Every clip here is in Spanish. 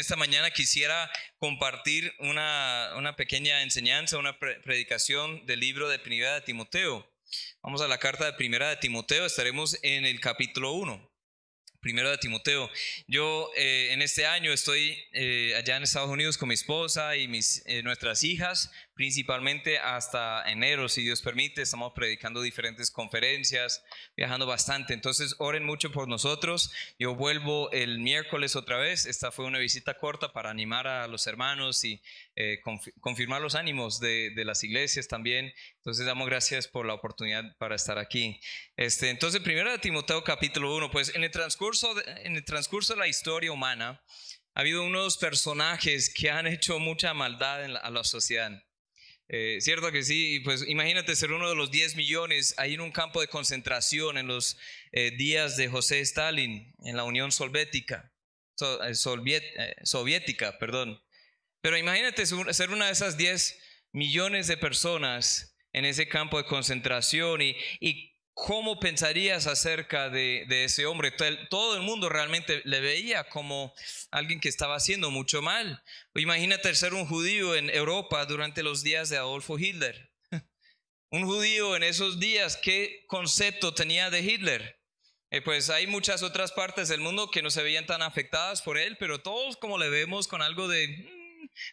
esta mañana quisiera compartir una, una pequeña enseñanza, una predicación del libro de Primera de Timoteo. Vamos a la carta de Primera de Timoteo, estaremos en el capítulo 1. Primero de Timoteo. Yo eh, en este año estoy eh, allá en Estados Unidos con mi esposa y mis, eh, nuestras hijas, principalmente hasta enero, si Dios permite. Estamos predicando diferentes conferencias, viajando bastante. Entonces, oren mucho por nosotros. Yo vuelvo el miércoles otra vez. Esta fue una visita corta para animar a los hermanos y confirmar los ánimos de, de las iglesias también. Entonces damos gracias por la oportunidad para estar aquí. Este, entonces, primero de Timoteo capítulo 1, pues en el, transcurso de, en el transcurso de la historia humana ha habido unos personajes que han hecho mucha maldad en la, a la sociedad. Eh, cierto que sí, pues imagínate ser uno de los 10 millones ahí en un campo de concentración en los eh, días de José Stalin, en la Unión Soviética, eh, soviética, perdón. Pero imagínate ser una de esas 10 millones de personas en ese campo de concentración y cómo pensarías acerca de, ese hombre. Todo el mundo realmente le veía como alguien que estaba haciendo mucho mal. Imagínate ser un judío en Europa durante los días de Adolfo Hitler. Un judío en esos días, ¿qué concepto tenía de Hitler? Eh, pues hay muchas otras partes del mundo que no se veían tan afectadas por él, pero todos como le vemos con algo de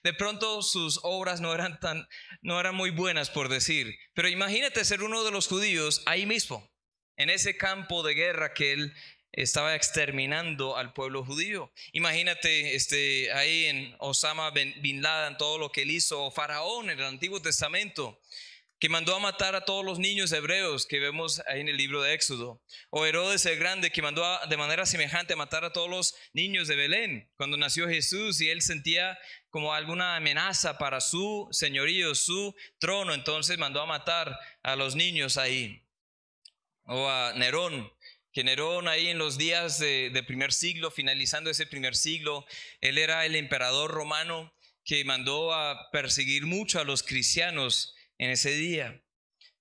de pronto sus obras no eran tan, no eran muy buenas por decir. Pero imagínate ser uno de los judíos ahí mismo, en ese campo de guerra que él estaba exterminando al pueblo judío. Imagínate este, ahí en Osama bin Laden, todo lo que él hizo, o Faraón en el Antiguo Testamento, que mandó a matar a todos los niños hebreos que vemos ahí en el libro de Éxodo, o Herodes el Grande que mandó de manera semejante a matar a todos los niños de Belén. Cuando nació Jesús y él sentía como alguna amenaza para su señorío, su trono, entonces mandó a matar a los niños ahí, o a Nerón. Que Nerón ahí en los días de, de primer siglo, finalizando ese primer siglo, él era el emperador romano que mandó a perseguir mucho a los cristianos en ese día.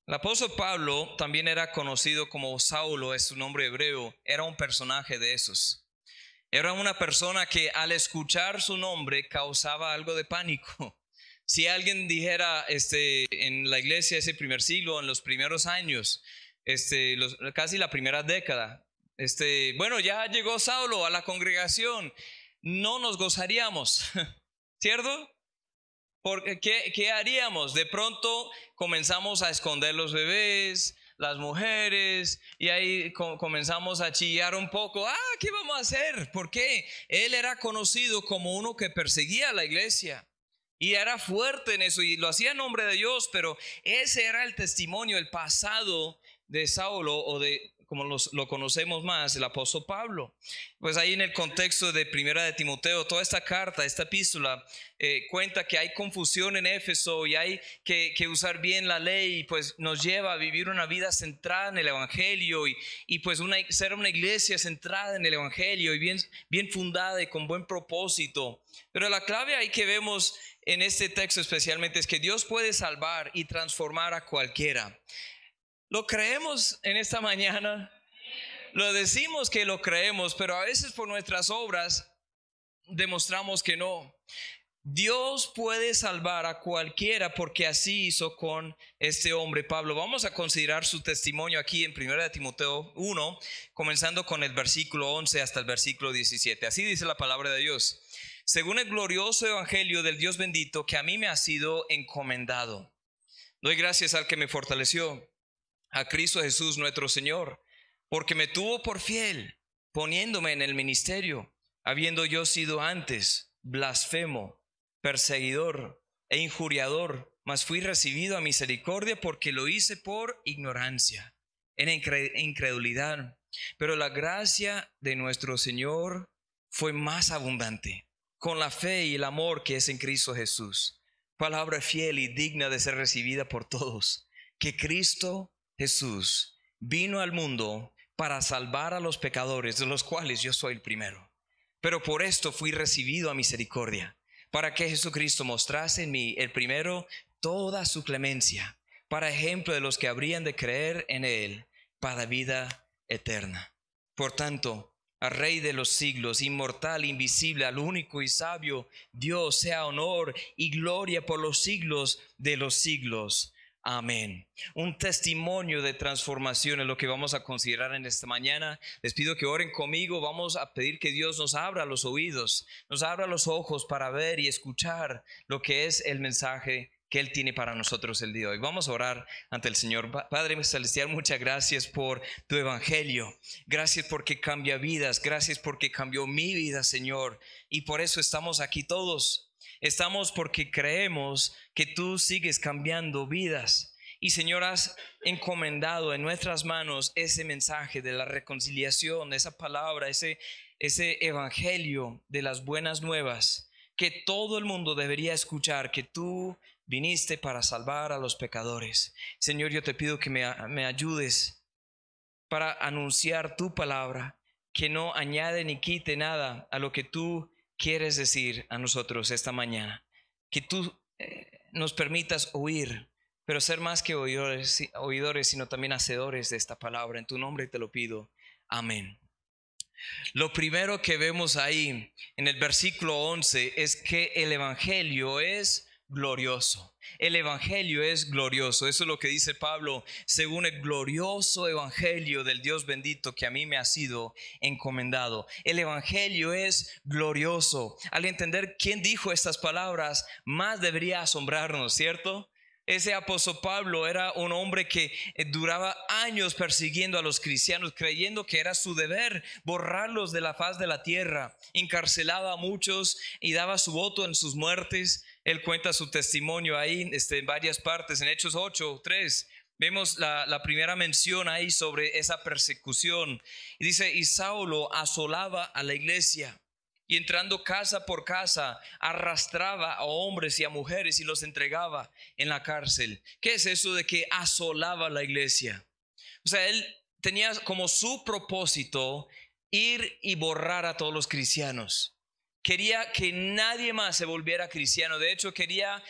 El apóstol Pablo también era conocido como Saulo, es su nombre hebreo, era un personaje de esos. Era una persona que al escuchar su nombre causaba algo de pánico. Si alguien dijera este, en la iglesia ese primer siglo, en los primeros años, este, casi la primera década, este, bueno, ya llegó Saulo a la congregación, no nos gozaríamos, ¿cierto? Porque, ¿qué, haríamos? De pronto comenzamos a esconder los bebés, las mujeres, y ahí comenzamos a chillar un poco. Ah, ¿qué vamos a hacer? ¿Por qué? Él era conocido como uno que perseguía a la iglesia. Y era fuerte en eso y lo hacía en nombre de Dios, pero ese era el testimonio, el pasado de Saulo o de como lo conocemos más, el apóstol Pablo. Pues ahí en el contexto de Primera de Timoteo, toda esta carta, esta epístola, eh, cuenta que hay confusión en Éfeso y hay que, usar bien la ley, y pues nos lleva a vivir una vida centrada en el Evangelio y, y pues una, ser una iglesia centrada en el Evangelio y bien, bien fundada y con buen propósito. Pero la clave ahí que vemos en este texto especialmente es que Dios puede salvar y transformar a cualquiera. ¿Lo creemos en esta mañana? Lo decimos que lo creemos, pero a veces por nuestras obras demostramos que no. Dios puede salvar a cualquiera porque así hizo con este hombre Pablo. Vamos a considerar su testimonio aquí en 1 Timoteo 1, comenzando con el versículo 11 hasta el versículo 17. Así dice la palabra de Dios. Según el glorioso evangelio del Dios bendito que a mí me ha sido encomendado. Doy gracias al que me fortaleció a Cristo Jesús nuestro Señor, porque me tuvo por fiel, poniéndome en el ministerio, habiendo yo sido antes blasfemo, perseguidor e injuriador, mas fui recibido a misericordia porque lo hice por ignorancia, en incredulidad. Pero la gracia de nuestro Señor fue más abundante, con la fe y el amor que es en Cristo Jesús. Palabra fiel y digna de ser recibida por todos, que Cristo Jesús vino al mundo para salvar a los pecadores, de los cuales yo soy el primero. Pero por esto fui recibido a misericordia, para que Jesucristo mostrase en mí, el primero, toda su clemencia, para ejemplo de los que habrían de creer en Él para vida eterna. Por tanto, al Rey de los siglos, inmortal, invisible, al único y sabio Dios, sea honor y gloria por los siglos de los siglos. Amén. Un testimonio de transformación es lo que vamos a considerar en esta mañana. Les pido que oren conmigo. Vamos a pedir que Dios nos abra los oídos, nos abra los ojos para ver y escuchar lo que es el mensaje que Él tiene para nosotros el día de hoy. Vamos a orar ante el Señor. Padre Celestial, muchas gracias por tu evangelio. Gracias porque cambia vidas. Gracias porque cambió mi vida, Señor. Y por eso estamos aquí todos. Estamos porque creemos que tú sigues cambiando vidas. Y Señor, has encomendado en nuestras manos ese mensaje de la reconciliación, esa palabra, ese, ese evangelio de las buenas nuevas que todo el mundo debería escuchar, que tú viniste para salvar a los pecadores. Señor, yo te pido que me, me ayudes para anunciar tu palabra, que no añade ni quite nada a lo que tú quieres decir a nosotros esta mañana. Que tú eh, nos permitas oír, pero ser más que oidores, oidores, sino también hacedores de esta palabra. En tu nombre te lo pido. Amén. Lo primero que vemos ahí en el versículo 11 es que el Evangelio es glorioso. El Evangelio es glorioso. Eso es lo que dice Pablo, según el glorioso Evangelio del Dios bendito que a mí me ha sido encomendado. El Evangelio es glorioso. Al entender quién dijo estas palabras, más debería asombrarnos, ¿cierto? Ese apóstol Pablo era un hombre que eh, duraba años persiguiendo a los cristianos, creyendo que era su deber borrarlos de la faz de la tierra. Encarcelaba a muchos y daba su voto en sus muertes. Él cuenta su testimonio ahí este, en varias partes, en Hechos 8, 3. Vemos la, la, primera mención ahí sobre esa persecución. Y dice, y Saulo asolaba a la iglesia y entrando casa por casa arrastraba a hombres y a mujeres y los entregaba en la cárcel. ¿Qué es eso de que asolaba la iglesia? O sea, él tenía como su propósito ir y borrar a todos los cristianos. Quería que nadie más se volviera cristiano. De hecho, quería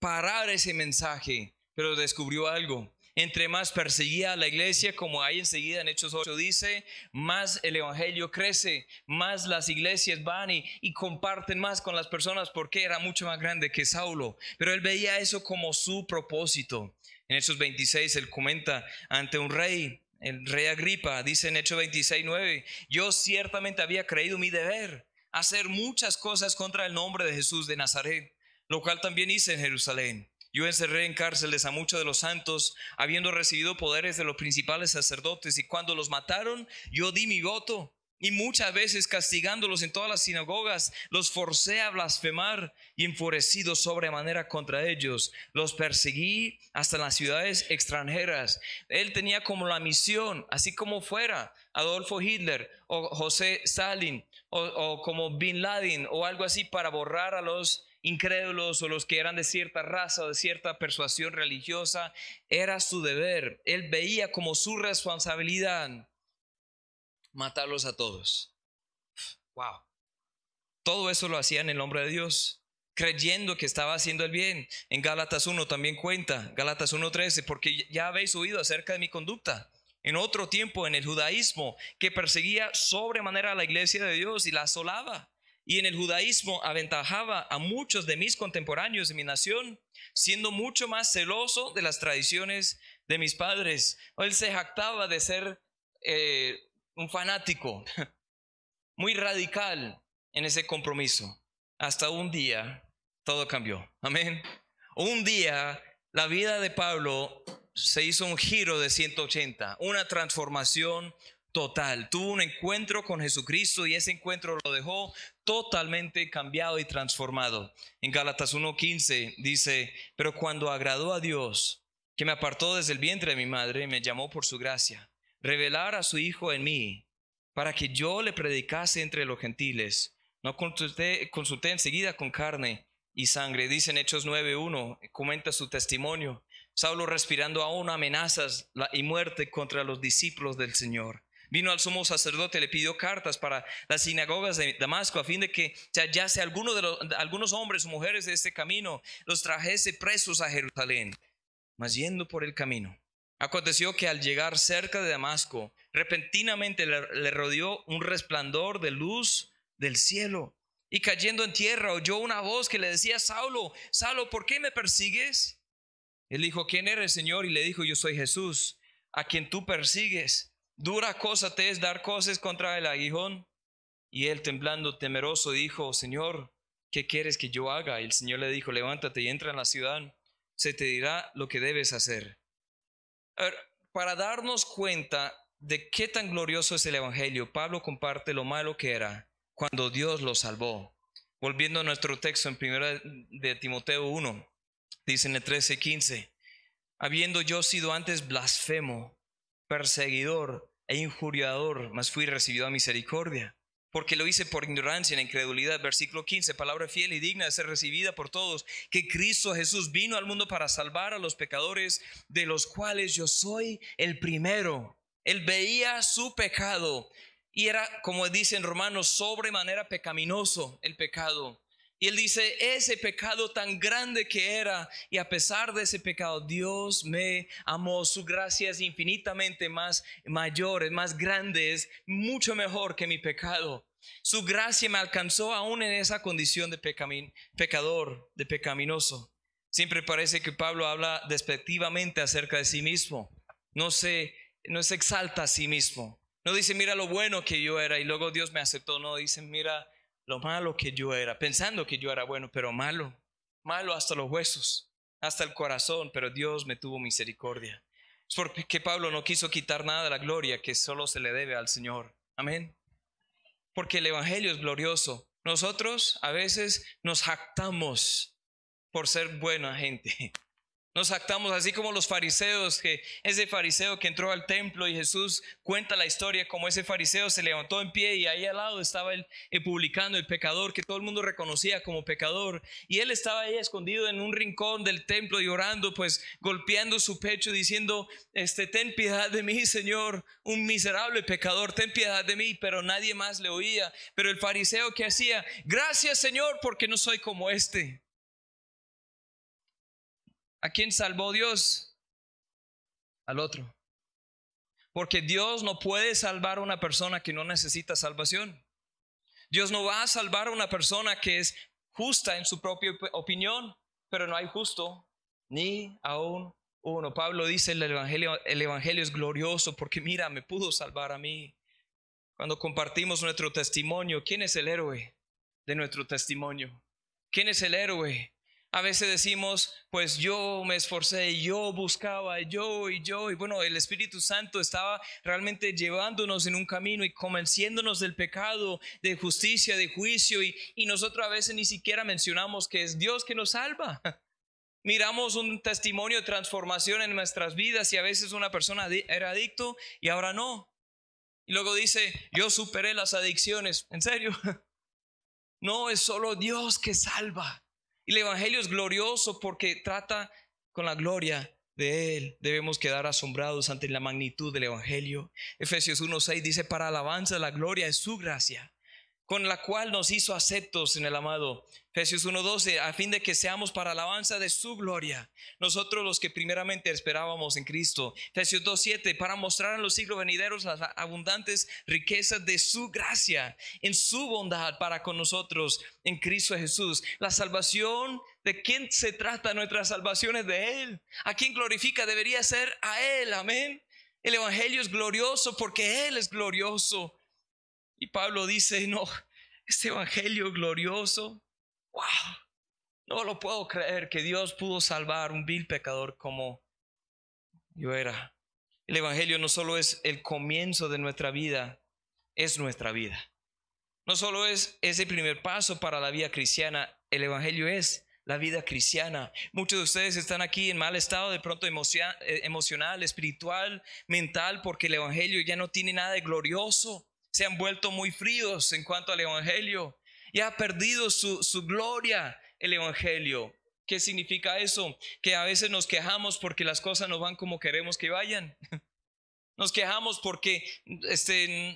parar ese mensaje, pero descubrió algo entre más perseguía a la iglesia, como ahí enseguida en Hechos 8 dice, más el Evangelio crece, más las iglesias van y, y, comparten más con las personas porque era mucho más grande que Saulo. Pero él veía eso como su propósito. En Hechos 26 él comenta ante un rey, el rey Agripa, dice en Hechos 26, 9, yo ciertamente había creído mi deber hacer muchas cosas contra el nombre de Jesús de Nazaret, lo cual también hice en Jerusalén yo encerré en cárceles a muchos de los santos, habiendo recibido poderes de los principales sacerdotes, y cuando los mataron, yo di mi voto. Y muchas veces castigándolos en todas las sinagogas, los forcé a blasfemar y enfurecido sobremanera contra ellos, los perseguí hasta las ciudades extranjeras. Él tenía como la misión, así como fuera Adolfo Hitler o José Stalin o, o como Bin Laden o algo así para borrar a los incrédulos o los que eran de cierta raza o de cierta persuasión religiosa, era su deber. Él veía como su responsabilidad matarlos a todos. Wow. Todo eso lo hacía en el nombre de Dios, creyendo que estaba haciendo el bien. En Gálatas 1 también cuenta, Gálatas 1:13, porque ya habéis oído acerca de mi conducta. En otro tiempo en el judaísmo, que perseguía sobremanera a la iglesia de Dios y la asolaba y en el judaísmo aventajaba a muchos de mis contemporáneos de mi nación, siendo mucho más celoso de las tradiciones de mis padres. Él se jactaba de ser eh, un fanático, muy radical en ese compromiso. Hasta un día todo cambió. Amén. Un día la vida de Pablo se hizo un giro de 180, una transformación total. Tuvo un encuentro con Jesucristo y ese encuentro lo dejó totalmente cambiado y transformado. En Gálatas 1.15 dice, pero cuando agradó a Dios, que me apartó desde el vientre de mi madre, me llamó por su gracia, revelar a su Hijo en mí, para que yo le predicase entre los gentiles. No consulté, consulté enseguida con carne y sangre. Dice en Hechos 9.1, comenta su testimonio. Saulo respirando aún amenazas y muerte contra los discípulos del Señor. Vino al sumo sacerdote, le pidió cartas para las sinagogas de Damasco a fin de que ya sea alguno de los, algunos hombres o mujeres de este camino los trajese presos a Jerusalén. Mas yendo por el camino, Aconteció que al llegar cerca de Damasco, repentinamente le, rodeó un resplandor de luz del cielo. Y cayendo en tierra oyó una voz que le decía, Saulo, Saulo, ¿por qué me persigues? Él dijo, ¿quién eres, Señor? Y le dijo, yo soy Jesús, a quien tú persigues. Dura cosa te es dar cosas contra el aguijón. Y él, temblando, temeroso, dijo, Señor, ¿qué quieres que yo haga? Y el Señor le dijo, levántate y entra en la ciudad, se te dirá lo que debes hacer. para darnos cuenta de qué tan glorioso es el Evangelio, Pablo comparte lo malo que era cuando Dios lo salvó. Volviendo a nuestro texto en 1 de Timoteo 1, dice en el 13 y 15, habiendo yo sido antes blasfemo, perseguidor e injuriador, mas fui recibido a misericordia porque lo hice por ignorancia en incredulidad. Versículo 15, palabra fiel y digna de ser recibida por todos, que Cristo Jesús vino al mundo para salvar a los pecadores, de los cuales yo soy el primero. Él veía su pecado y era, como dice en Romanos, sobremanera pecaminoso el pecado. Y él dice, ese pecado tan grande que era, y a pesar de ese pecado, Dios me amó. Su gracia es infinitamente más mayor, es más grande, es mucho mejor que mi pecado. Su gracia me alcanzó aún en esa condición de pecador, de pecaminoso. Siempre parece que Pablo habla despectivamente acerca de sí mismo. No se, no se exalta a sí mismo. No dice, mira lo bueno que yo era y luego Dios me aceptó. No, dice, mira lo malo que yo era, pensando que yo era bueno, pero malo, malo hasta los huesos, hasta el corazón, pero Dios me tuvo misericordia. Es porque Pablo no quiso quitar nada de la gloria que solo se le debe al Señor. Amén. Porque el Evangelio es glorioso. Nosotros a veces nos jactamos por ser buena gente. Nos actamos así como los fariseos, que ese fariseo que entró al templo y Jesús cuenta la historia como ese fariseo se levantó en pie y ahí al lado estaba el, publicano, el pecador, que todo el mundo reconocía como pecador. Y él estaba ahí escondido en un rincón del templo llorando, pues golpeando su pecho diciendo, este, ten piedad de mí, Señor, un miserable pecador, ten piedad de mí, pero nadie más le oía. Pero el fariseo que hacía, gracias Señor porque no soy como este. ¿A quién salvó Dios? Al otro. Porque Dios no puede salvar a una persona que no necesita salvación. Dios no va a salvar a una persona que es justa en su propia opinión, pero no hay justo ni aún uno. Pablo dice el evangelio, el evangelio es glorioso porque mira, me pudo salvar a mí. Cuando compartimos nuestro testimonio, ¿quién es el héroe de nuestro testimonio? ¿Quién es el héroe? A veces decimos, pues yo me esforcé, yo buscaba, yo y yo, y bueno, el Espíritu Santo estaba realmente llevándonos en un camino y convenciéndonos del pecado, de justicia, de juicio, y, y nosotros a veces ni siquiera mencionamos que es Dios que nos salva. Miramos un testimonio de transformación en nuestras vidas y a veces una persona era adicto y ahora no. Y luego dice, yo superé las adicciones. ¿En serio? No, es solo Dios que salva. Y el Evangelio es glorioso porque trata con la gloria de Él. Debemos quedar asombrados ante la magnitud del Evangelio. Efesios 1.6 dice, para alabanza la gloria es su gracia con la cual nos hizo aceptos en el amado. Efesios 1:12, a fin de que seamos para alabanza de su gloria, nosotros los que primeramente esperábamos en Cristo. Efesios 2:7, para mostrar en los siglos venideros las abundantes riquezas de su gracia, en su bondad para con nosotros en Cristo Jesús. La salvación, ¿de quién se trata nuestra salvación? Es de Él. ¿A quién glorifica? Debería ser a Él, amén. El Evangelio es glorioso porque Él es glorioso. Y Pablo dice, no, este evangelio glorioso, wow, no lo puedo creer que Dios pudo salvar un vil pecador como yo era. El evangelio no solo es el comienzo de nuestra vida, es nuestra vida. No solo es ese primer paso para la vida cristiana, el evangelio es la vida cristiana. Muchos de ustedes están aquí en mal estado, de pronto eh, emocional, espiritual, mental, porque el Evangelio ya no tiene nada de glorioso se han vuelto muy fríos en cuanto al Evangelio y ha perdido su, su gloria el Evangelio. ¿Qué significa eso? Que a veces nos quejamos porque las cosas no van como queremos que vayan. Nos quejamos porque este,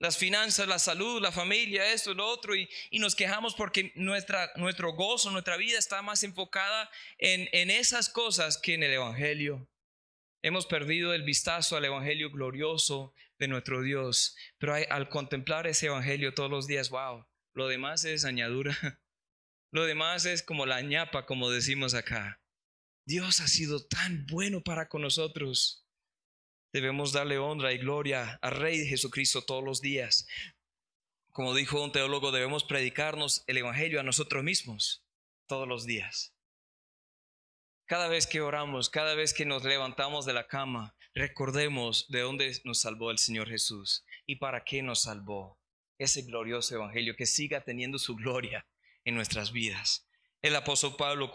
las finanzas, la salud, la familia, esto, lo otro, y, y nos quejamos porque nuestra, nuestro gozo, nuestra vida está más enfocada en, en esas cosas que en el Evangelio. Hemos perdido el vistazo al Evangelio glorioso de nuestro Dios, pero al contemplar ese Evangelio todos los días, wow, lo demás es añadura, lo demás es como la ñapa, como decimos acá. Dios ha sido tan bueno para con nosotros. Debemos darle honra y gloria al Rey Jesucristo todos los días. Como dijo un teólogo, debemos predicarnos el Evangelio a nosotros mismos todos los días. Cada vez que oramos, cada vez que nos levantamos de la cama, recordemos de dónde nos salvó el Señor Jesús y para qué nos salvó ese glorioso Evangelio, que siga teniendo su gloria en nuestras vidas. El apóstol Pablo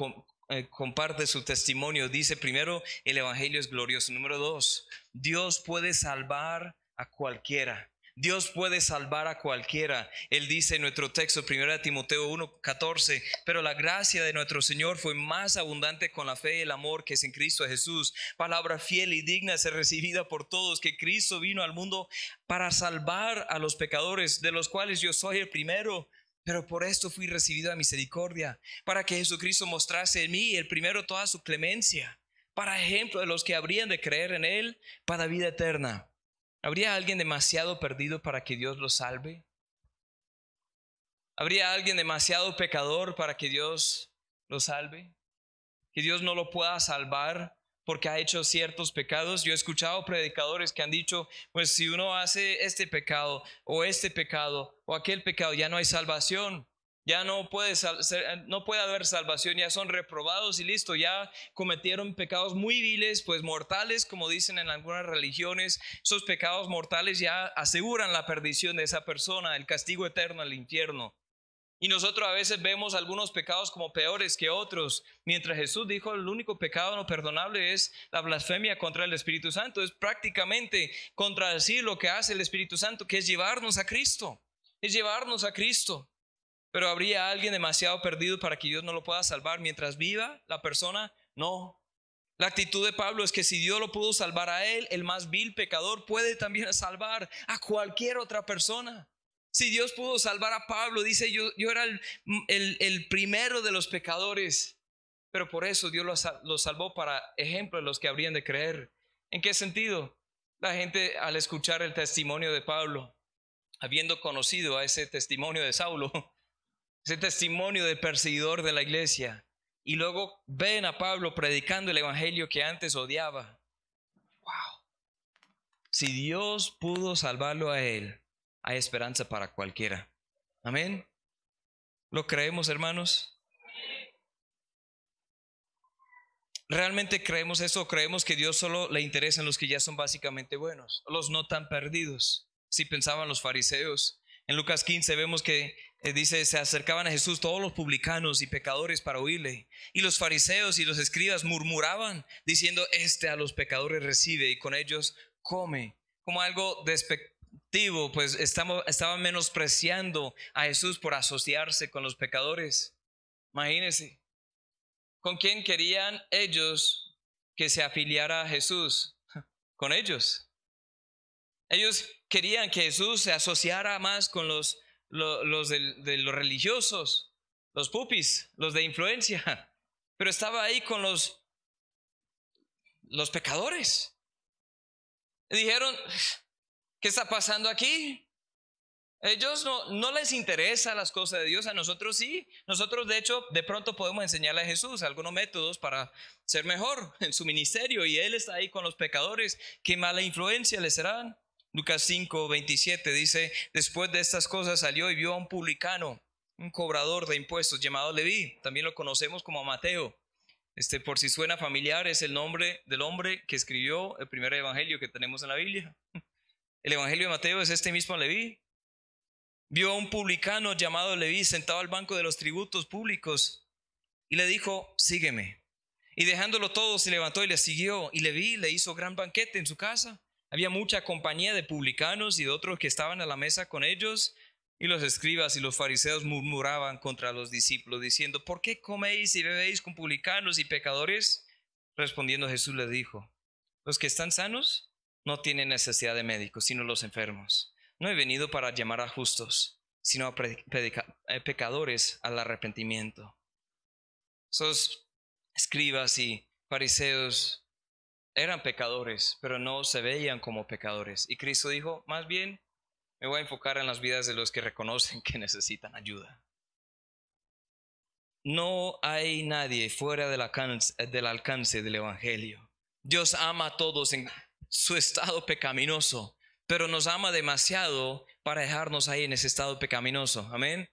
eh, comparte su testimonio. Dice primero, el Evangelio es glorioso. Número dos, Dios puede salvar a cualquiera. Dios puede salvar a cualquiera. Él dice en nuestro texto, 1 Timoteo 1:14, pero la gracia de nuestro Señor fue más abundante con la fe y el amor que es en Cristo Jesús. Palabra fiel y digna de ser recibida por todos, que Cristo vino al mundo para salvar a los pecadores, de los cuales yo soy el primero. Pero por esto fui recibido a misericordia, para que Jesucristo mostrase en mí el primero toda su clemencia, para ejemplo de los que habrían de creer en Él para vida eterna. ¿Habría alguien demasiado perdido para que Dios lo salve? ¿Habría alguien demasiado pecador para que Dios lo salve? ¿Que Dios no lo pueda salvar porque ha hecho ciertos pecados? Yo he escuchado predicadores que han dicho, pues si uno hace este pecado o este pecado o aquel pecado, ya no hay salvación ya no puede, eh, no puede haber salvación, ya son reprobados y listo, ya cometieron pecados muy viles, pues mortales, como dicen en algunas religiones, esos pecados mortales ya aseguran la perdición de esa persona, el castigo eterno al infierno. Y nosotros a veces vemos algunos pecados como peores que otros, mientras Jesús dijo el único pecado no perdonable es la blasfemia contra el Espíritu Santo, es prácticamente contradecir lo que hace el Espíritu Santo, que es llevarnos a Cristo, es llevarnos a Cristo. Pero habría alguien demasiado perdido para que Dios no lo pueda salvar mientras viva la persona. No. La actitud de Pablo es que si Dios lo pudo salvar a él, el más vil pecador puede también salvar a cualquier otra persona. Si Dios pudo salvar a Pablo, dice yo, yo era el, el, primero de los pecadores, pero por eso Dios lo, lo salvó para ejemplo de los que habrían de creer. ¿En qué sentido? La gente al escuchar el testimonio de Pablo, habiendo conocido a ese testimonio de Saulo, ese testimonio de perseguidor de la iglesia. Y luego ven a Pablo predicando el evangelio que antes odiaba. Wow. Si Dios pudo salvarlo a él, hay esperanza para cualquiera. Amén. ¿Lo creemos, hermanos? ¿Realmente creemos eso? ¿Creemos que Dios solo le interesa en los que ya son básicamente buenos? Los no tan perdidos. Si pensaban los fariseos. En Lucas 15 vemos que eh, dice, se acercaban a Jesús todos los publicanos y pecadores para oírle. Y los fariseos y los escribas murmuraban, diciendo, este a los pecadores recibe y con ellos come. Como algo despectivo, pues estamos, estaban menospreciando a Jesús por asociarse con los pecadores. Imagínense, ¿con quién querían ellos que se afiliara a Jesús? Con ellos. Ellos querían que Jesús se asociara más con los los de, los religiosos, los pupis, los de influencia, pero estaba ahí con los, los pecadores. dijeron, ¿qué está pasando aquí? Ellos no, no les interesa las cosas de Dios, a nosotros sí. Nosotros de hecho de pronto podemos enseñarle a Jesús algunos métodos para ser mejor en su ministerio y Él está ahí con los pecadores. ¿Qué mala influencia le serán? Lucas 5, 27 dice, después de estas cosas salió y vio a un publicano, un cobrador de impuestos llamado Leví, también lo conocemos como Mateo. Este, por si suena familiar, es el nombre del hombre que escribió el primer evangelio que tenemos en la Biblia. El evangelio de Mateo es este mismo Leví. Vio a un publicano llamado Leví sentado al banco de los tributos públicos y le dijo, sígueme. Y dejándolo todo, se levantó y le siguió. Y Leví le hizo gran banquete en su casa. Había mucha compañía de publicanos y de otros que estaban a la mesa con ellos, y los escribas y los fariseos murmuraban contra los discípulos, diciendo, ¿por qué coméis y bebéis con publicanos y pecadores? Respondiendo Jesús les dijo, los que están sanos no tienen necesidad de médicos, sino los enfermos. No he venido para llamar a justos, sino a pecadores al arrepentimiento. Esos escribas y fariseos eran pecadores, pero no se veían como pecadores. Y Cristo dijo, más bien, me voy a enfocar en las vidas de los que reconocen que necesitan ayuda. No hay nadie fuera del alcance, del alcance del Evangelio. Dios ama a todos en su estado pecaminoso, pero nos ama demasiado para dejarnos ahí en ese estado pecaminoso. Amén.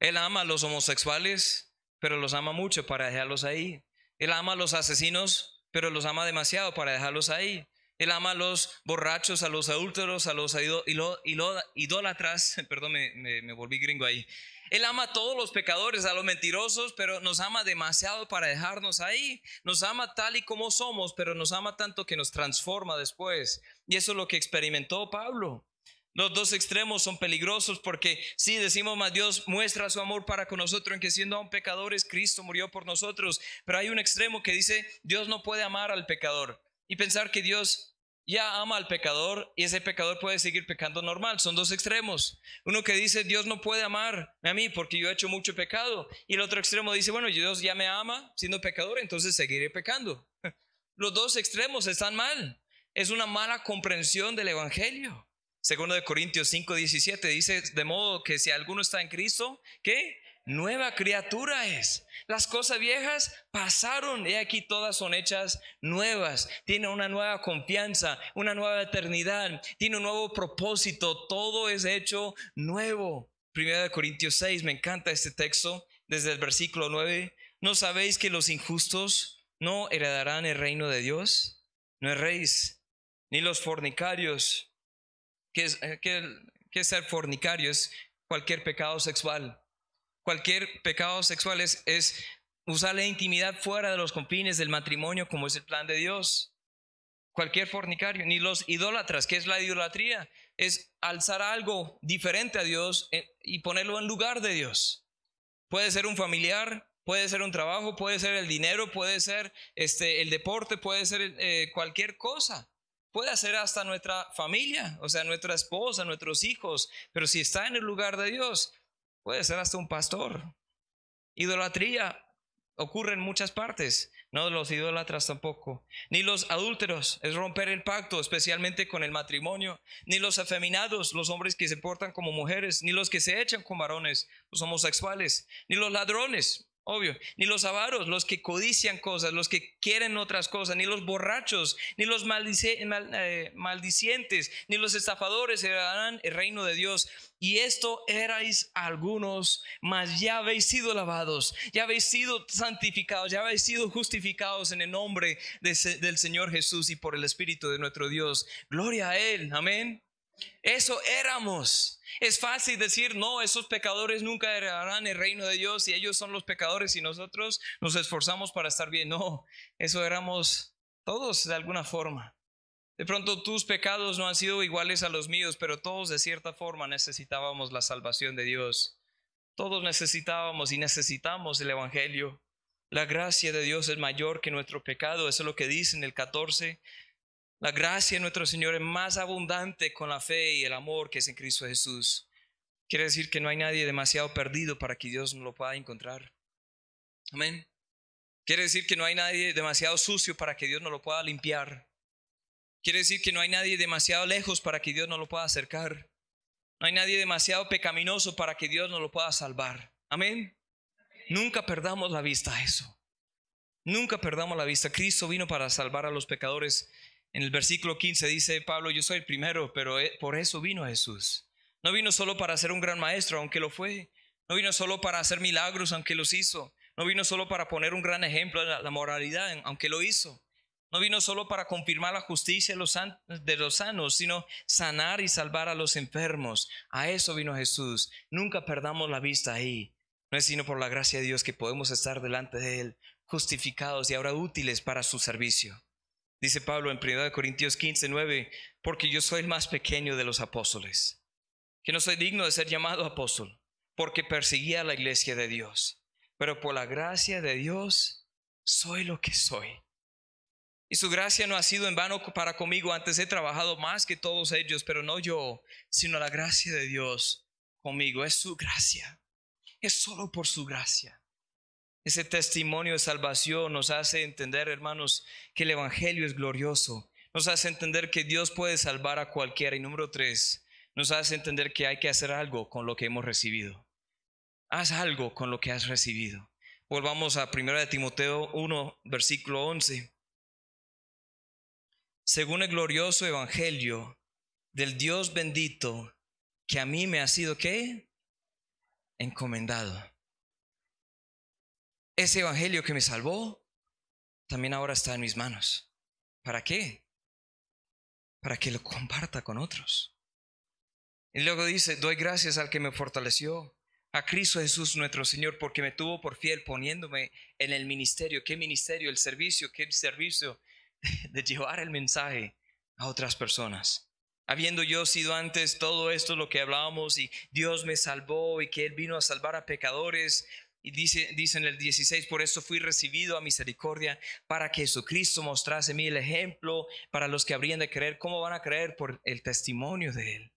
Él ama a los homosexuales, pero los ama mucho para dejarlos ahí. Él ama a los asesinos, pero los ama demasiado para dejarlos ahí. Él ama a los borrachos, a los adúlteros, a los idólatras. Perdón, me, me volví gringo ahí. Él ama a todos los pecadores, a los mentirosos, pero nos ama demasiado para dejarnos ahí. Nos ama tal y como somos, pero nos ama tanto que nos transforma después. Y eso es lo que experimentó Pablo. Los dos extremos son peligrosos porque si decimos más Dios muestra su amor para con nosotros en que siendo aún pecadores Cristo murió por nosotros, pero hay un extremo que dice Dios no puede amar al pecador y pensar que Dios ya ama al pecador y ese pecador puede seguir pecando normal. Son dos extremos. Uno que dice Dios no puede amar a mí porque yo he hecho mucho pecado y el otro extremo dice, bueno, Dios ya me ama siendo pecador, entonces seguiré pecando. Los dos extremos están mal. Es una mala comprensión del Evangelio. Segundo de Corintios 5, 17 dice, de modo que si alguno está en Cristo, ¿qué? Nueva criatura es. Las cosas viejas pasaron y aquí todas son hechas nuevas. Tiene una nueva confianza, una nueva eternidad, tiene un nuevo propósito. Todo es hecho nuevo. Primero de Corintios 6, me encanta este texto desde el versículo 9. ¿No sabéis que los injustos no heredarán el reino de Dios? No erréis, ni los fornicarios ¿Qué es, eh, ser fornicario? Es cualquier pecado sexual. Cualquier pecado sexual es, es usar la intimidad fuera de los confines del matrimonio como es el plan de Dios. Cualquier fornicario, ni los idólatras, que es la idolatría, es alzar algo diferente a Dios eh, y ponerlo en lugar de Dios. Puede ser un familiar, puede ser un trabajo, puede ser el dinero, puede ser este, el deporte, puede ser eh, cualquier cosa. Puede ser hasta nuestra familia, o sea, nuestra esposa, nuestros hijos, pero si está en el lugar de Dios, puede ser hasta un pastor. Idolatría ocurre en muchas partes, no los idólatras tampoco, ni los adúlteros, es romper el pacto, especialmente con el matrimonio, ni los afeminados, los hombres que se portan como mujeres, ni los que se echan con varones, los homosexuales, ni los ladrones, Obvio, ni los avaros, los que codician cosas, los que quieren otras cosas, ni los borrachos, ni los eh, maldicientes, ni los estafadores heredarán el reino de Dios. Y esto erais algunos, mas ya habéis sido lavados, ya habéis sido santificados, ya habéis sido justificados en el nombre del Señor Jesús y por el Espíritu de nuestro Dios. Gloria a Él, amén. Eso éramos. Es fácil decir, no, esos pecadores nunca heredarán el reino de Dios y ellos son los pecadores y nosotros nos esforzamos para estar bien. No, eso éramos todos de alguna forma. De pronto tus pecados no han sido iguales a los míos, pero todos de cierta forma necesitábamos la salvación de Dios. Todos necesitábamos y necesitamos el Evangelio. La gracia de Dios es mayor que nuestro pecado. Eso es lo que dice en el 14. La gracia de nuestro Señor es más abundante con la fe y el amor que es en Cristo Jesús. Quiere decir que no hay nadie demasiado perdido para que Dios no lo pueda encontrar. Amén. Quiere decir que no hay nadie demasiado sucio para que Dios no lo pueda limpiar. Quiere decir que no hay nadie demasiado lejos para que Dios no lo pueda acercar. No hay nadie demasiado pecaminoso para que Dios no lo pueda salvar. Amén. Nunca perdamos la vista a eso. Nunca perdamos la vista. Cristo vino para salvar a los pecadores en el versículo 15 dice Pablo, yo soy el primero, pero eh, por eso vino Jesús. No vino solo para ser un gran maestro, aunque lo fue. No vino solo para hacer milagros, aunque los hizo. No vino solo para poner un gran ejemplo de la moralidad, aunque lo hizo. No vino solo para confirmar la justicia de los sanos, sino sanar y salvar a los enfermos. A eso vino Jesús. Nunca perdamos la vista ahí. No es sino por la gracia de Dios que podemos estar delante de Él, justificados y ahora útiles para su servicio. Dice Pablo en 1 Corintios 15, 9, porque yo soy el más pequeño de los apóstoles, que no soy digno de ser llamado apóstol, porque perseguía a la iglesia de Dios, pero por la gracia de Dios soy lo que soy. Y su gracia no ha sido en vano para conmigo, antes he trabajado más que todos ellos, pero no yo, sino la gracia de Dios conmigo, es su gracia, es solo por su gracia. Ese testimonio de salvación nos hace entender, hermanos, que el Evangelio es glorioso. Nos hace entender que Dios puede salvar a cualquiera. Y número tres, nos hace entender que hay que hacer algo con lo que hemos recibido. Haz algo con lo que has recibido. Volvamos a 1 de Timoteo 1, versículo 11. Según el glorioso evangelio del Dios bendito que a mí me ha sido qué? Encomendado. Ese evangelio que me salvó también ahora está en mis manos. ¿Para qué? Para que lo comparta con otros. Y luego dice, doy gracias al que me fortaleció, a Cristo Jesús nuestro Señor, porque me tuvo por fiel poniéndome en el ministerio. ¿Qué ministerio? El servicio, ¿qué servicio? De llevar el mensaje a otras personas. Habiendo yo sido antes todo esto lo que hablábamos y Dios me salvó y que Él vino a salvar a pecadores, y dice, dice en el 16, por eso fui recibido a misericordia para que Jesucristo mostrase a mí el ejemplo para los que habrían de creer. ¿Cómo van a creer? Por el testimonio de Él.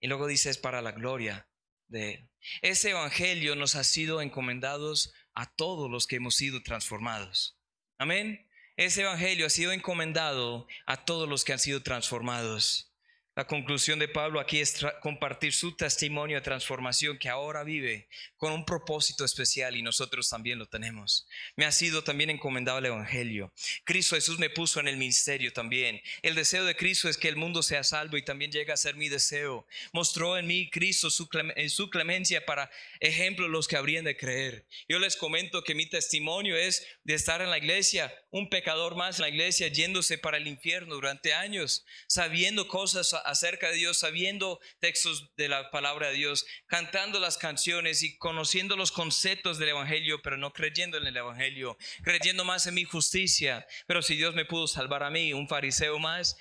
Y luego dice, es para la gloria de Él. Ese evangelio nos ha sido encomendados a todos los que hemos sido transformados. Amén. Ese evangelio ha sido encomendado a todos los que han sido transformados. La conclusión de Pablo aquí es compartir su testimonio de transformación que ahora vive con un propósito especial y nosotros también lo tenemos. Me ha sido también encomendado el Evangelio. Cristo Jesús me puso en el ministerio también. El deseo de Cristo es que el mundo sea salvo y también llega a ser mi deseo. Mostró en mí Cristo su, su clemencia para ejemplo los que habrían de creer. Yo les comento que mi testimonio es de estar en la iglesia, un pecador más en la iglesia yéndose para el infierno durante años, sabiendo cosas acerca de Dios, sabiendo textos de la palabra de Dios, cantando las canciones y conociendo los conceptos del Evangelio, pero no creyendo en el Evangelio, creyendo más en mi justicia. Pero si Dios me pudo salvar a mí, un fariseo más,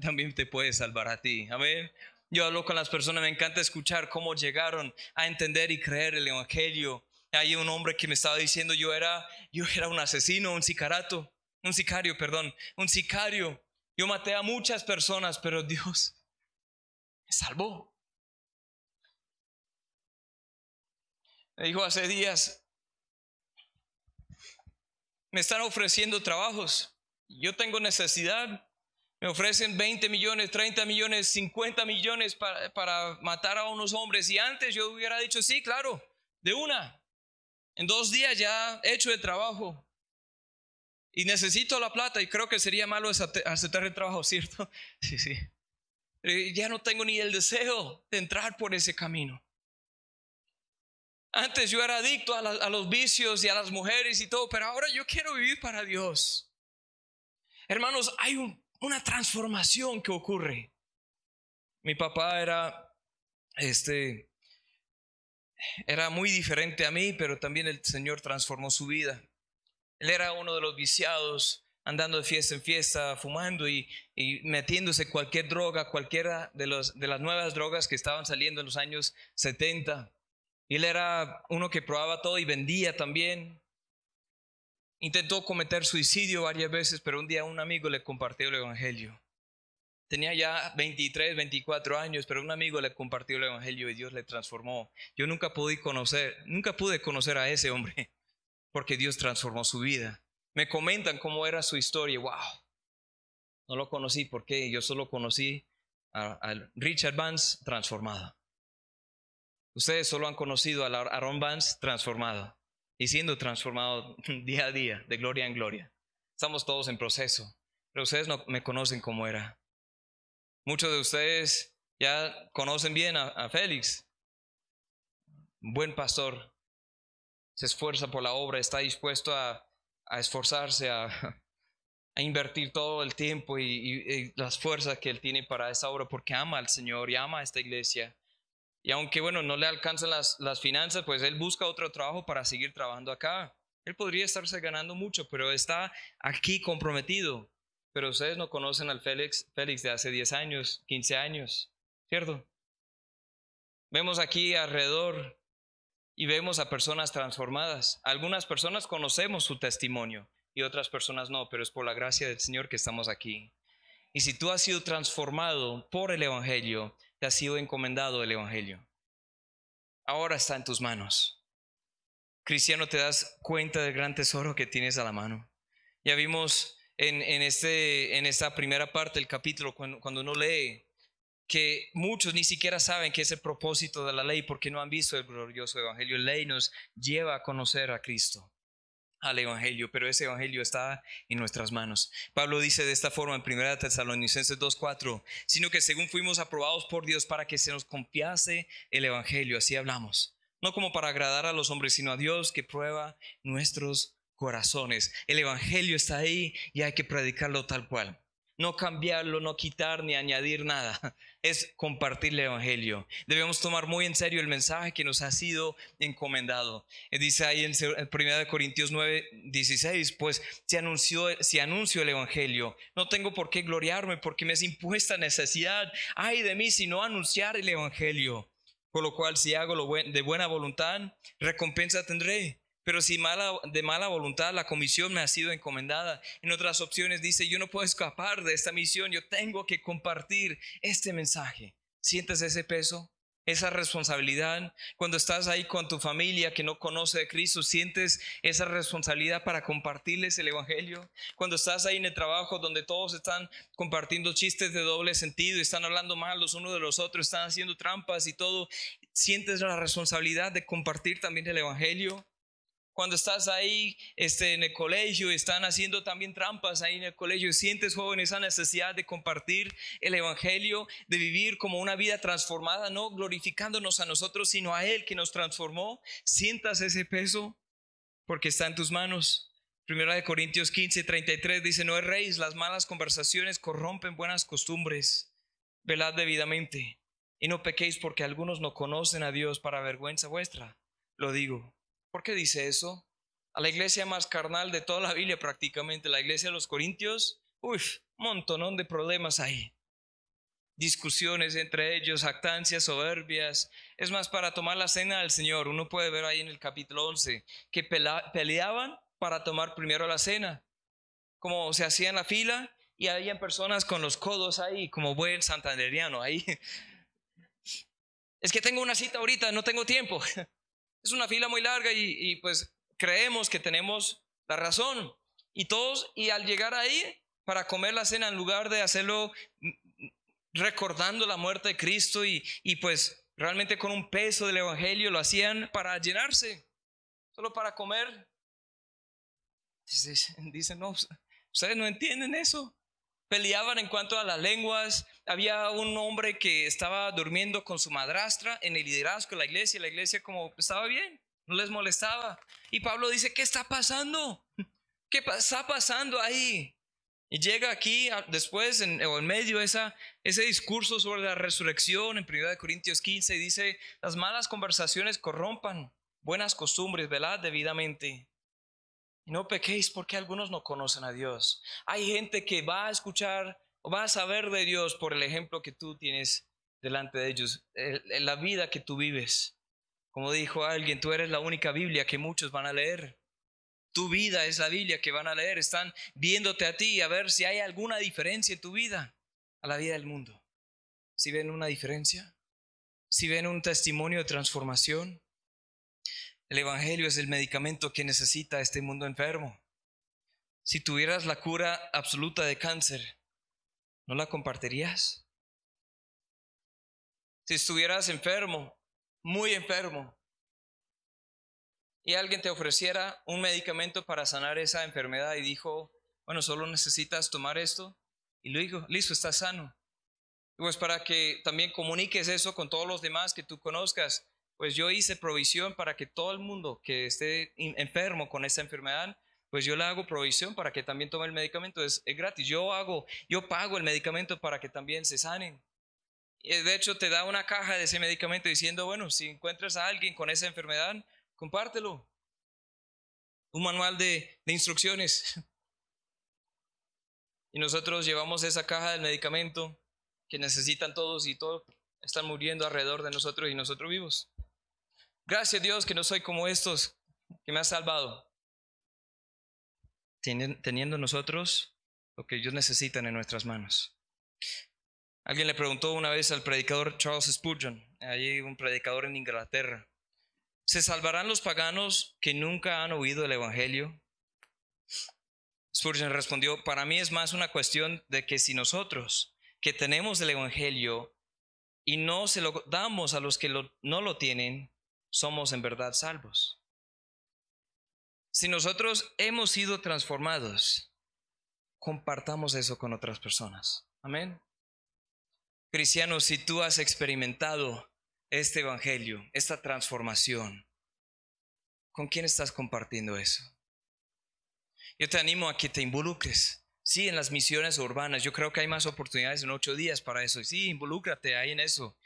también te puede salvar a ti. Amén. Yo hablo con las personas, me encanta escuchar cómo llegaron a entender y creer el Evangelio. Hay un hombre que me estaba diciendo, yo era, yo era un asesino, un sicarato, un sicario, perdón, un sicario. Yo maté a muchas personas, pero Dios, me salvó. Me dijo hace días, me están ofreciendo trabajos, yo tengo necesidad, me ofrecen 20 millones, 30 millones, 50 millones para, para, matar a unos hombres. Y antes yo hubiera dicho, sí, claro, de una. En dos días ya he hecho el trabajo. Y necesito la plata y creo que sería malo aceptar el trabajo, ¿cierto? Sí, sí. Ya no tengo ni el deseo de entrar por ese camino. Antes yo era adicto a, los vicios y a las mujeres y todo, pero ahora yo quiero vivir para Dios. Hermanos, hay una transformación que ocurre. Mi papá era, este, era muy diferente a mí, pero también el Señor transformó su vida. Él era uno de los viciados andando de fiesta en fiesta, fumando y, metiéndose cualquier droga, cualquiera de, las nuevas drogas que estaban saliendo en los años 70. Y él era uno que probaba todo y vendía también. Intentó cometer suicidio varias veces, pero un día un amigo le compartió el Evangelio. Tenía ya 23, 24 años, pero un amigo le compartió el Evangelio y Dios le transformó. Yo nunca pude conocer, nunca pude conocer a ese hombre, porque Dios transformó su vida. Me comentan cómo era su historia. ¡Wow! No lo conocí porque yo solo conocí a, Richard Vance transformado. Ustedes solo han conocido a Aaron Vance transformado y siendo transformado día a día, de gloria en gloria. Estamos todos en proceso, pero ustedes no me conocen como era. Muchos de ustedes ya conocen bien a, a Félix, buen pastor, se esfuerza por la obra, está dispuesto a a esforzarse, a, a invertir todo el tiempo y, las fuerzas que él tiene para esa obra porque ama al Señor y ama a esta iglesia. Y aunque, bueno, no le alcanzan las, las finanzas, pues él busca otro trabajo para seguir trabajando acá. Él podría estarse ganando mucho, pero está aquí comprometido. Pero ustedes no conocen al Félix, Félix de hace 10 años, 15 años, ¿cierto? Vemos aquí alrededor y vemos a personas transformadas. Algunas personas conocemos su testimonio y otras personas no, pero es por la gracia del Señor que estamos aquí. Y si tú has sido transformado por el Evangelio, te ha sido encomendado el Evangelio. Ahora está en tus manos. cristiano, te das cuenta del gran tesoro que tienes a la mano. Ya vimos en, en, este, en esta primera parte del capítulo, cuando, cuando uno lee, que muchos ni siquiera saben qué es el propósito de la ley porque no han visto el glorioso evangelio. La ley nos lleva a conocer a Cristo, al evangelio, pero ese evangelio está en nuestras manos. Pablo dice de esta forma en 1 Tesalonicenses 2:4, sino que según fuimos aprobados por Dios para que se nos confiase el evangelio, así hablamos, no como para agradar a los hombres, sino a Dios que prueba nuestros corazones. El evangelio está ahí y hay que predicarlo tal cual no cambiarlo, no quitar ni añadir nada, es compartir el Evangelio. Debemos tomar muy en serio el mensaje que nos ha sido encomendado. Eh, dice ahí en 1 Corintios 9, 16, pues si anunció, si anuncio el Evangelio, no tengo por qué gloriarme porque me es impuesta necesidad. Ay de mí si no anunciar el Evangelio. Por lo cual si hago de buena voluntad, recompensa tendré. Pero si de mala voluntad la comisión me ha sido encomendada, en otras opciones dice, yo no puedo escapar de esta misión, yo tengo que compartir este mensaje. ¿Sientes ese peso? Esa responsabilidad, cuando estás ahí con tu familia que no conoce a Cristo, sientes esa responsabilidad para compartirles el Evangelio. Cuando estás ahí en el trabajo donde todos están compartiendo chistes de doble sentido, están hablando mal los unos de los otros, están haciendo trampas y todo, sientes la responsabilidad de compartir también el Evangelio cuando estás ahí este, en el colegio, están haciendo también trampas ahí en el colegio, sientes joven esa necesidad de compartir el Evangelio, de vivir como una vida transformada, no glorificándonos a nosotros, sino a Él que nos transformó, sientas ese peso porque está en tus manos. Primera de Corintios 15, 33 dice, no erréis, las malas conversaciones corrompen buenas costumbres, velad debidamente y no pequéis porque algunos no conocen a Dios para vergüenza vuestra, lo digo. ¿Por qué dice eso? A la iglesia más carnal de toda la Biblia prácticamente, la iglesia de los Corintios, uff, montón de problemas ahí. Discusiones entre ellos, actancias, soberbias. Es más, para tomar la cena del Señor, uno puede ver ahí en el capítulo 11 que peleaban para tomar primero la cena. Como se hacían la fila y había personas con los codos ahí, como buen santanderiano ahí. Es que tengo una cita ahorita, no tengo tiempo. Es una fila muy larga y, pues creemos que tenemos la razón. Y todos, y al llegar ahí para comer la cena, en lugar de hacerlo recordando la muerte de Cristo y, y pues realmente con un peso del Evangelio, lo hacían para llenarse, solo para comer. Dicen, no, ustedes no entienden eso. Peleaban en cuanto a las lenguas. Había un hombre que estaba durmiendo con su madrastra en el liderazgo de la iglesia. La iglesia como estaba bien, no les molestaba. Y Pablo dice, ¿qué está pasando? ¿Qué está pasando ahí? Y llega aquí después, en, o en medio, esa, ese discurso sobre la resurrección en 1 Corintios 15, y dice, las malas conversaciones corrompan buenas costumbres, velad debidamente. No pequéis porque algunos no conocen a Dios. Hay gente que va a escuchar o va a saber de Dios por el ejemplo que tú tienes delante de ellos, la vida que tú vives. Como dijo alguien, tú eres la única Biblia que muchos van a leer. Tu vida es la Biblia que van a leer. Están viéndote a ti a ver si hay alguna diferencia en tu vida a la vida del mundo. Si ven una diferencia, si ven un testimonio de transformación, el Evangelio es el medicamento que necesita este mundo enfermo. Si tuvieras la cura absoluta de cáncer, ¿no la compartirías? Si estuvieras enfermo, muy enfermo, y alguien te ofreciera un medicamento para sanar esa enfermedad y dijo, bueno, solo necesitas tomar esto, y lo dijo, listo, estás sano. Pues para que también comuniques eso con todos los demás que tú conozcas, pues yo hice provisión para que todo el mundo que esté enfermo con esta enfermedad, pues yo le hago provisión para que también tome el medicamento, es, gratis, yo hago, yo pago el medicamento para que también se sanen. Y de hecho te da una caja de ese medicamento diciendo, bueno, si encuentras a alguien con esa enfermedad, compártelo. Un manual de, de instrucciones. Y nosotros llevamos esa caja del medicamento que necesitan todos y todos están muriendo alrededor de nosotros y nosotros vivos. Gracias Dios que no soy como estos que me ha salvado. Teniendo nosotros lo que ellos necesitan en nuestras manos. Alguien le preguntó una vez al predicador Charles Spurgeon, allí un predicador en Inglaterra, ¿Se salvarán los paganos que nunca han oído el Evangelio? Spurgeon respondió, para mí es más una cuestión de que si nosotros que tenemos el Evangelio y no se lo damos a los que no lo tienen, somos en verdad salvos. Si nosotros hemos sido transformados, compartamos eso con otras personas. Amén. Cristiano, si tú has experimentado este Evangelio, esta transformación, ¿con quién estás compartiendo eso? Yo te animo a que te involucres. Sí, en las misiones urbanas. Yo creo que hay más oportunidades en ocho días para eso. Sí, involúcrate ahí en eso.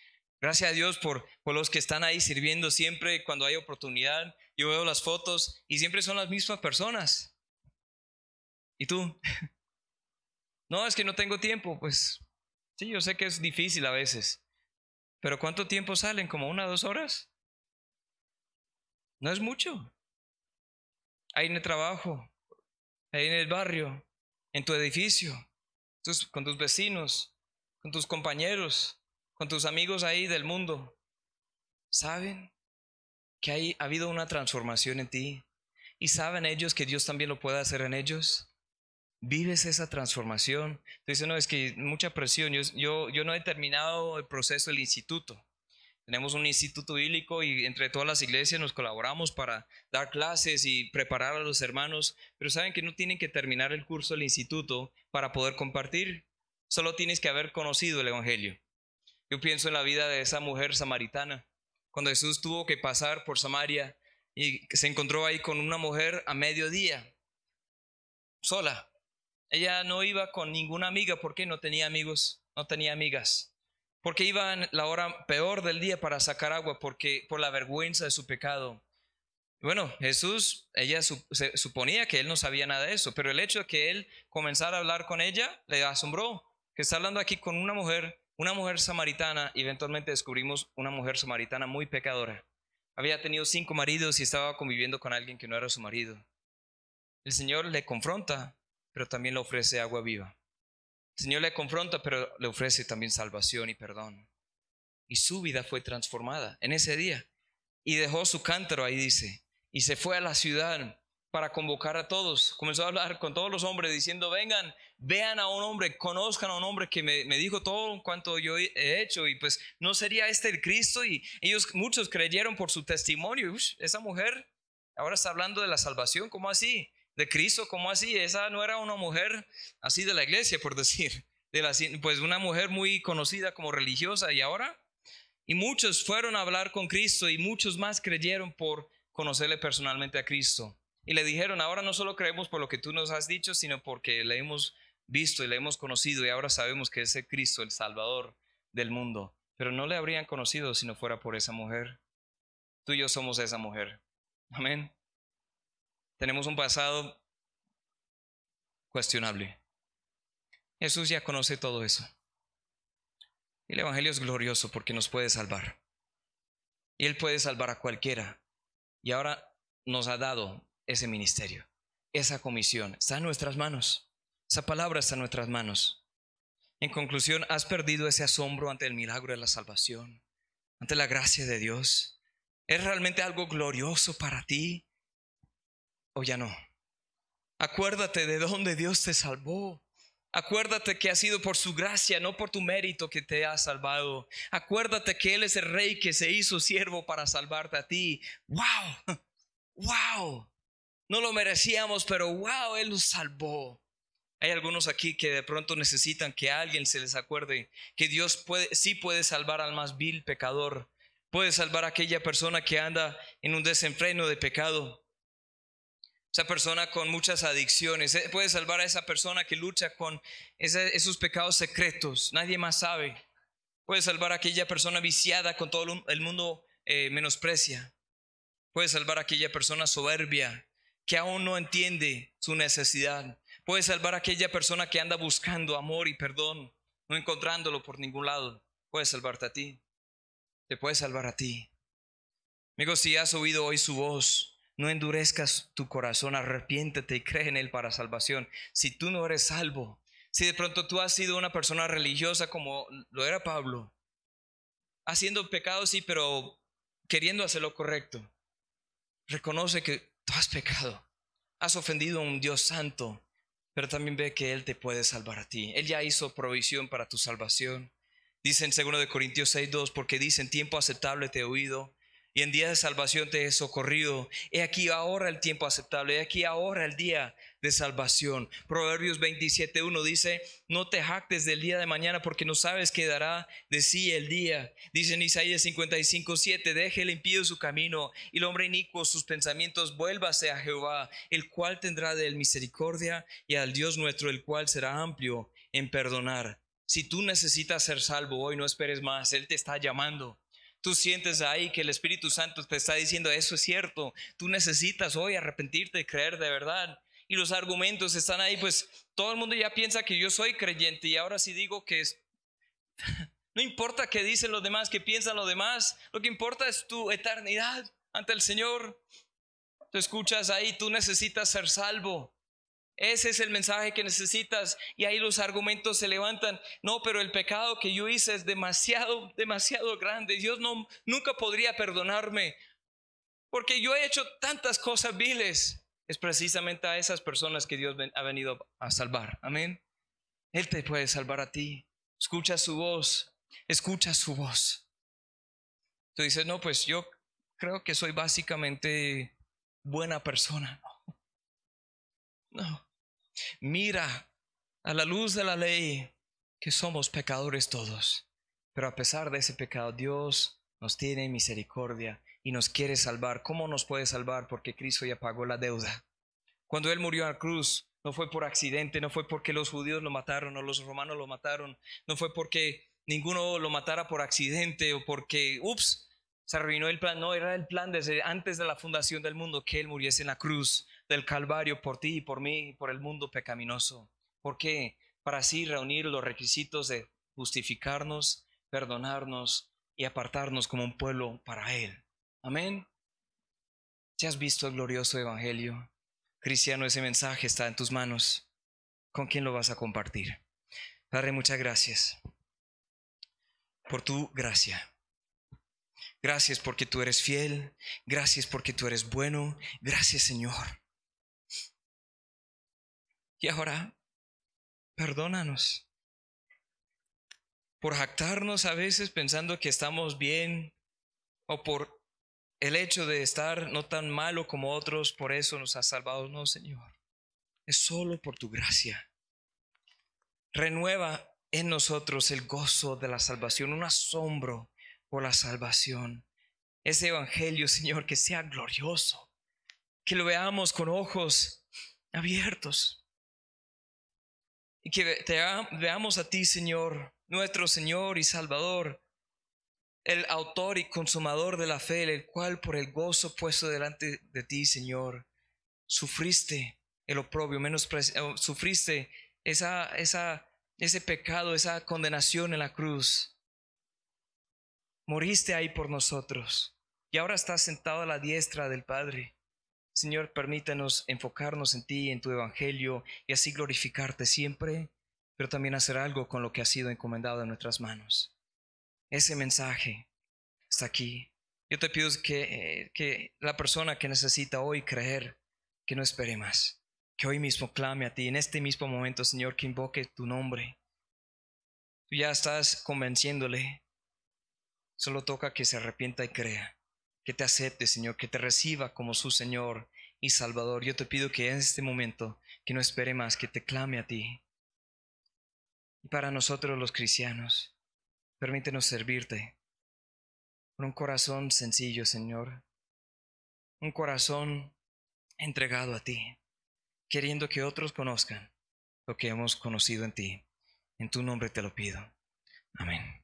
Gracias a Dios por, por los que están ahí sirviendo siempre cuando hay oportunidad. Yo veo las fotos y siempre son las mismas personas. ¿Y tú? No, es que no tengo tiempo. Pues sí, yo sé que es difícil a veces. Pero ¿cuánto tiempo salen? ¿Como una o dos horas? No es mucho. Ahí en el trabajo, ahí en el barrio, en tu edificio, con tus vecinos, con tus compañeros, con tus amigos ahí del mundo. ¿Saben que hay, ha habido una transformación en ti? ¿Y saben ellos que Dios también lo puede hacer en ellos? ¿Vives esa transformación? Dice, no, es que mucha presión. Yo, yo, yo no he terminado el proceso del instituto. Tenemos un instituto bíblico y entre todas las iglesias nos colaboramos para dar clases y preparar a los hermanos, pero saben que no tienen que terminar el curso del instituto para poder compartir, solo tienes que haber conocido el Evangelio. Yo pienso en la vida de esa mujer samaritana, cuando Jesús tuvo que pasar por Samaria y se encontró ahí con una mujer a mediodía, sola. Ella no iba con ninguna amiga porque no tenía amigos, no tenía amigas porque iba en la hora peor del día para sacar agua, porque por la vergüenza de su pecado. Bueno, Jesús, ella se suponía que él no sabía nada de eso, pero el hecho de que él comenzara a hablar con ella le asombró, que está hablando aquí con una mujer, una mujer samaritana, y eventualmente descubrimos una mujer samaritana muy pecadora. Había tenido cinco maridos y estaba conviviendo con alguien que no era su marido. El Señor le confronta, pero también le ofrece agua viva. El Señor le confronta, pero le ofrece también salvación y perdón. Y su vida fue transformada en ese día. Y dejó su cántaro ahí, dice, y se fue a la ciudad para convocar a todos. Comenzó a hablar con todos los hombres diciendo, vengan, vean a un hombre, conozcan a un hombre que me, dijo todo cuanto yo he hecho y pues no sería este el Cristo y ellos muchos creyeron por su testimonio. esa mujer ahora está hablando de la salvación, ¿cómo así? de Cristo, ¿cómo así? Esa no era una mujer así de la iglesia, por decir, pues una mujer muy conocida como religiosa y ahora. Y muchos fueron a hablar con Cristo y muchos más creyeron por conocerle personalmente a Cristo. Y le dijeron, ahora no solo creemos por lo que tú nos has dicho, sino porque le hemos visto y le hemos conocido y ahora sabemos que es el Cristo, el Salvador del mundo. Pero no le habrían conocido si no fuera por esa mujer. Tú y yo somos esa mujer. Amén. Tenemos un pasado cuestionable. Jesús ya conoce todo eso. Y el Evangelio es glorioso porque nos puede salvar. Y Él puede salvar a cualquiera. Y ahora nos ha dado ese ministerio, esa comisión. Está en nuestras manos. Esa palabra está en nuestras manos. En conclusión, ¿has perdido ese asombro ante el milagro de la salvación? Ante la gracia de Dios. ¿Es realmente algo glorioso para ti? o ya no. Acuérdate de dónde Dios te salvó. Acuérdate que ha sido por su gracia, no por tu mérito que te ha salvado. Acuérdate que Él es el rey que se hizo siervo para salvarte a ti. ¡Wow! ¡Wow! No lo merecíamos, pero wow, Él nos salvó. Hay algunos aquí que de pronto necesitan que alguien se les acuerde que Dios puede, sí puede salvar al más vil pecador. Puede salvar a aquella persona que anda en un desenfreno de pecado. Esa persona con muchas adicciones. Eh, puede salvar a esa persona que lucha con esos pecados secretos. Nadie más sabe. Puede salvar a aquella persona viciada con todo el mundo eh, menosprecia. Puede salvar a aquella persona soberbia que aún no entiende su necesidad. Puede salvar a aquella persona que anda buscando amor y perdón, no encontrándolo por ningún lado. Puede salvarte a ti. Te puede salvar a ti. Amigo, si has oído hoy su voz, no endurezcas tu corazón, arrepiéntete y cree en Él para salvación. Si tú no eres salvo, si de pronto tú has sido una persona religiosa como lo era Pablo, haciendo pecados sí, pero queriendo hacer lo correcto, reconoce que has pecado, has ofendido a un Dios santo, pero también ve que Él te puede salvar a ti. Él ya hizo provisión para tu salvación. Dice en 2 Corintios 6.2, porque dice, en tiempo aceptable te he oído y en día de salvación te he socorrido. He aquí ahora el tiempo aceptable, he aquí ahora el día de salvación. Proverbios 27.1 dice, no te jactes del día de mañana porque no sabes qué dará de sí el día. Dice en Isaías 55.7, deje el impío su camino y el hombre inicuo sus pensamientos, vuélvase a Jehová, el cual tendrá de él misericordia y al Dios nuestro, el cual será amplio en perdonar. Si tú necesitas ser salvo hoy, no esperes más, Él te está llamando. Tú sientes ahí que el Espíritu Santo te está diciendo, eso es cierto, tú necesitas hoy arrepentirte y creer de verdad. Y los argumentos están ahí, pues todo el mundo ya piensa que yo soy creyente y ahora sí digo que es... No importa qué dicen los demás, qué piensan los demás, lo que importa es tu eternidad ante el Señor. Tú escuchas ahí, tú necesitas ser salvo. Ese es el mensaje que necesitas. Y ahí los argumentos se levantan. No, pero el pecado que yo hice es demasiado, demasiado grande. Dios no, nunca podría perdonarme. Porque yo he hecho tantas cosas viles. Es precisamente a esas personas que Dios ha venido a salvar. Amén. Él te puede salvar a ti. Escucha su voz. Escucha su voz. Tú dices, no, pues yo creo que soy básicamente buena persona. No. Mira a la luz de la ley que somos pecadores todos, pero a pesar de ese pecado, Dios nos tiene misericordia y nos quiere salvar. ¿Cómo nos puede salvar? Porque Cristo ya pagó la deuda. Cuando Él murió a la cruz, no fue por accidente, no fue porque los judíos lo mataron o los romanos lo mataron, no fue porque ninguno lo matara por accidente o porque, ups, se arruinó el plan. No, era el plan desde antes de la fundación del mundo que Él muriese en la cruz del Calvario por ti y por mí y por el mundo pecaminoso. ¿Por qué? Para así reunir los requisitos de justificarnos, perdonarnos y apartarnos como un pueblo para Él. Amén. ¿Ya has visto el glorioso Evangelio? Cristiano, ese mensaje está en tus manos. ¿Con quién lo vas a compartir? Padre, muchas gracias por tu gracia. Gracias porque tú eres fiel. Gracias porque tú eres bueno. Gracias, Señor. Y ahora, perdónanos por jactarnos a veces pensando que estamos bien o por el hecho de estar no tan malo como otros, por eso nos has salvado. No, Señor. Es solo por tu gracia. Renueva en nosotros el gozo de la salvación, un asombro por la salvación. Ese evangelio, Señor, que sea glorioso, que lo veamos con ojos abiertos y que veamos a ti, Señor, nuestro Señor y Salvador, el autor y consumador de la fe, el cual por el gozo puesto delante de ti, Señor, sufriste el oprobio, menos eh, sufriste esa, esa, ese pecado, esa condenación en la cruz. Moriste ahí por nosotros y ahora estás sentado a la diestra del Padre. Señor, permítanos enfocarnos en ti, en tu Evangelio, y así glorificarte siempre, pero también hacer algo con lo que ha sido encomendado en nuestras manos. Ese mensaje está aquí. Yo te pido que, eh, que la persona que necesita hoy creer, que no espere más, que hoy mismo clame a ti, en este mismo momento, Señor, que invoque tu nombre. Tú ya estás convenciéndole, solo toca que se arrepienta y crea que te acepte, Señor, que te reciba como su Señor y Salvador. Yo te pido que en este momento, que no espere más, que te clame a ti. Y para nosotros los cristianos, permítenos servirte con un corazón sencillo, Señor. Un corazón entregado a ti, queriendo que otros conozcan lo que hemos conocido en ti. En tu nombre te lo pido. Amén.